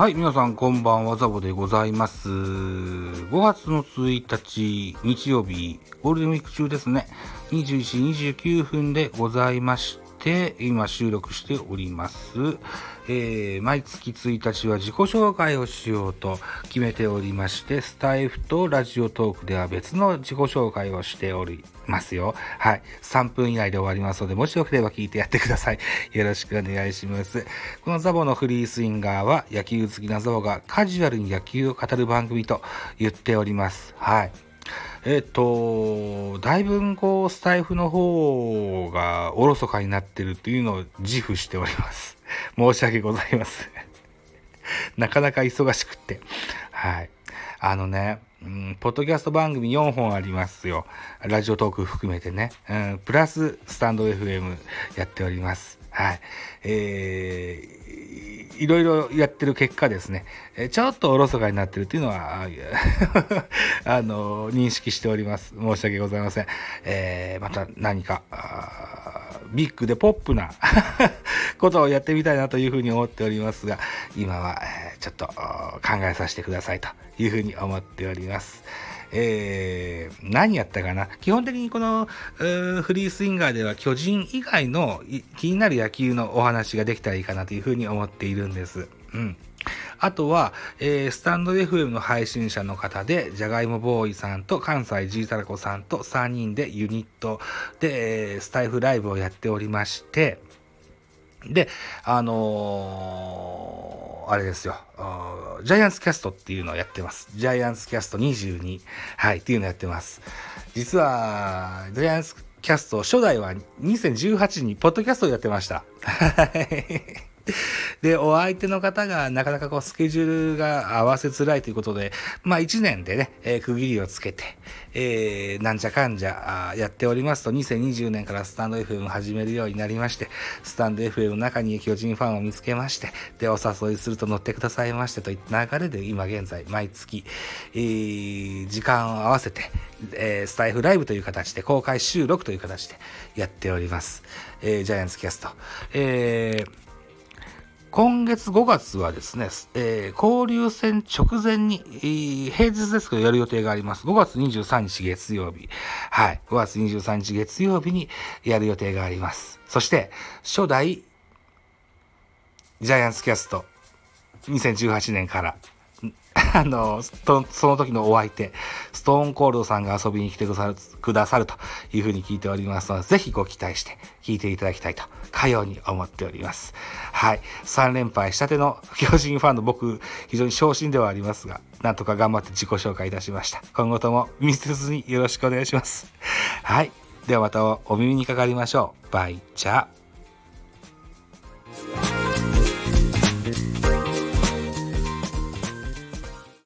はい、皆さんこんばんは、ザボでございます。5月の1日、日曜日、ゴールデンウィーク中ですね、21時29分でございまして、今収録しております。えー毎月1日は自己紹介をしようと決めておりまして、スタイフとラジオトークでは別の自己紹介をしておりますよ。はい。3分以内で終わりますので、もしよければ聞いてやってください。よろしくお願いします。このザボのフリースインガーは野球好きなザボがカジュアルに野球を語る番組と言っております。はい。えっ、と、だいぶこう、スタイフの方がおろそかになってるっていうのを自負しております。申し訳ございません。なかなか忙しくって。はい。あのね、うん、ポッドキャスト番組4本ありますよ。ラジオトーク含めてね。うん、プラス、スタンド FM やっております。はい。えー、いろいろやってる結果ですね、えちょっとおろそかになってるっていうのは、あの、認識しております。申し訳ございません。えー、また何か、ビッグでポップな ことをやってみたいなというふうに思っておりますが、今は、えちょっと考えさせてくださいというふうに思っております。えー何やったかな？基本的にこのフリースインガーでは巨人以外の気になる野球のお話ができたらいいかなというふうに思っているんです。うん。あとは、えースタンド FM の配信者の方で、じゃがいもボーイさんと関西ジータラコさんと3人でユニットで、えースタイフライブをやっておりまして、で、あのーあれですよ、ジャイアンツキャストっていうのをやってます。ジャイアンツキャスト22、はい、っていうのをやってます。実は、ジャイアンツキャスト初代は2018にポッドキャストをやってました。で、お相手の方がなかなかこうスケジュールが合わせづらいということで、まあ1年でね、えー区切りをつけて、えーなんじゃかんじゃやっておりますと、2020年からスタンド FM 始めるようになりまして、スタンド FM の中に巨人ファンを見つけまして、で、お誘いすると乗ってくださいましてといった流れで、今現在、毎月、えー時間を合わせて、えースタイフライブという形で、公開収録という形でやっております。えージャイアンツキャスト。えー今月5月はですね、えー交流戦直前に、えー平日ですけどやる予定があります。5月23日月曜日。はい。5月23日月曜日にやる予定があります。そして、初代ジャイアンツキャスト2018年から、あの、その時のお相手、ストーンコールドさんが遊びに来てくださるくださるというふうに聞いておりますので、ぜひご期待して聞いていただきたいと、かように思っております。はい。3連敗したての巨人ファンの僕、非常に昇進ではありますが、なんとか頑張って自己紹介いたしました。今後とも見捨てずによろしくお願いします。はい。ではまたお耳にかかりましょう。バイチャー。